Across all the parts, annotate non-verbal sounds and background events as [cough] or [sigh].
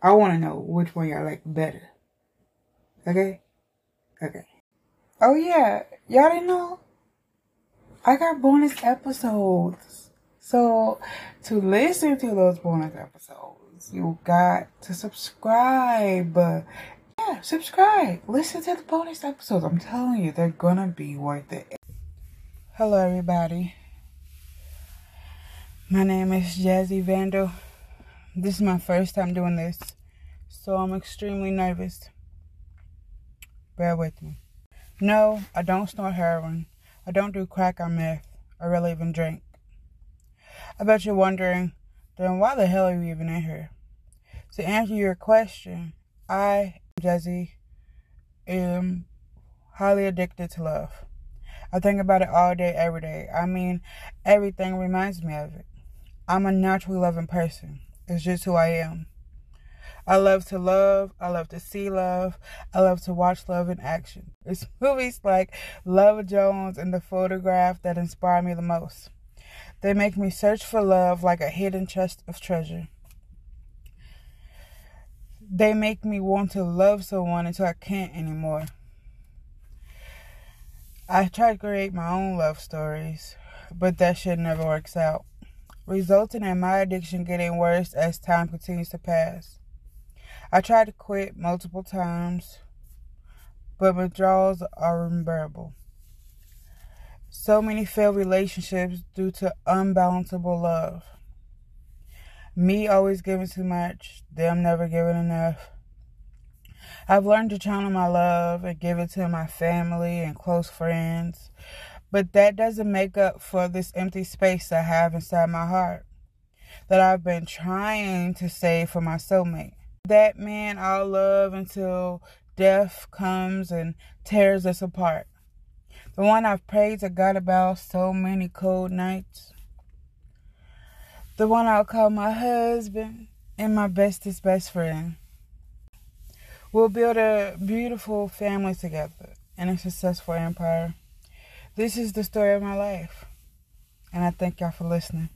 I want to know which one y'all like better. Okay? Okay. Oh, yeah. Y'all didn't know? I got bonus episodes. So, to listen to those bonus episodes, you got to subscribe. Yeah, subscribe. Listen to the bonus episodes. I'm telling you, they're gonna be worth it. Hello, everybody. My name is Jazzy Vandal. This is my first time doing this, so I'm extremely nervous. Bear with me. No, I don't snort heroin. I don't do crack or meth. I really even drink. I bet you're wondering, then why the hell are you even in here? To answer your question, I, Jazzy, am highly addicted to love. I think about it all day, every day. I mean, everything reminds me of it. I'm a naturally loving person. It's just who I am. I love to love. I love to see love. I love to watch love in action. [laughs] It's movies like Love Jones and The Photograph that inspire me the most. They make me search for love like a hidden chest of treasure. They make me want to love someone until I can't anymore. I try to create my own love stories, but that shit never works out resulting in my addiction getting worse as time continues to pass. I tried to quit multiple times, but withdrawals are unbearable. So many failed relationships due to unbalanceable love. Me always giving too much, them never giving enough. I've learned to channel my love and give it to my family and close friends, but that doesn't make up for this empty space I have inside my heart that I've been trying to save for my soulmate. That man I'll love until death comes and tears us apart. The one I've prayed to God about so many cold nights. The one I'll call my husband and my bestest best friend. We'll build a beautiful family together and a successful empire. This is the story of my life. And I thank y'all for listening.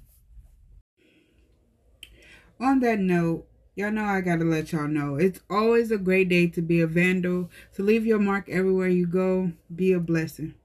On that note, y'all know I gotta let y'all know it's always a great day to be a vandal, to leave your mark everywhere you go, be a blessing.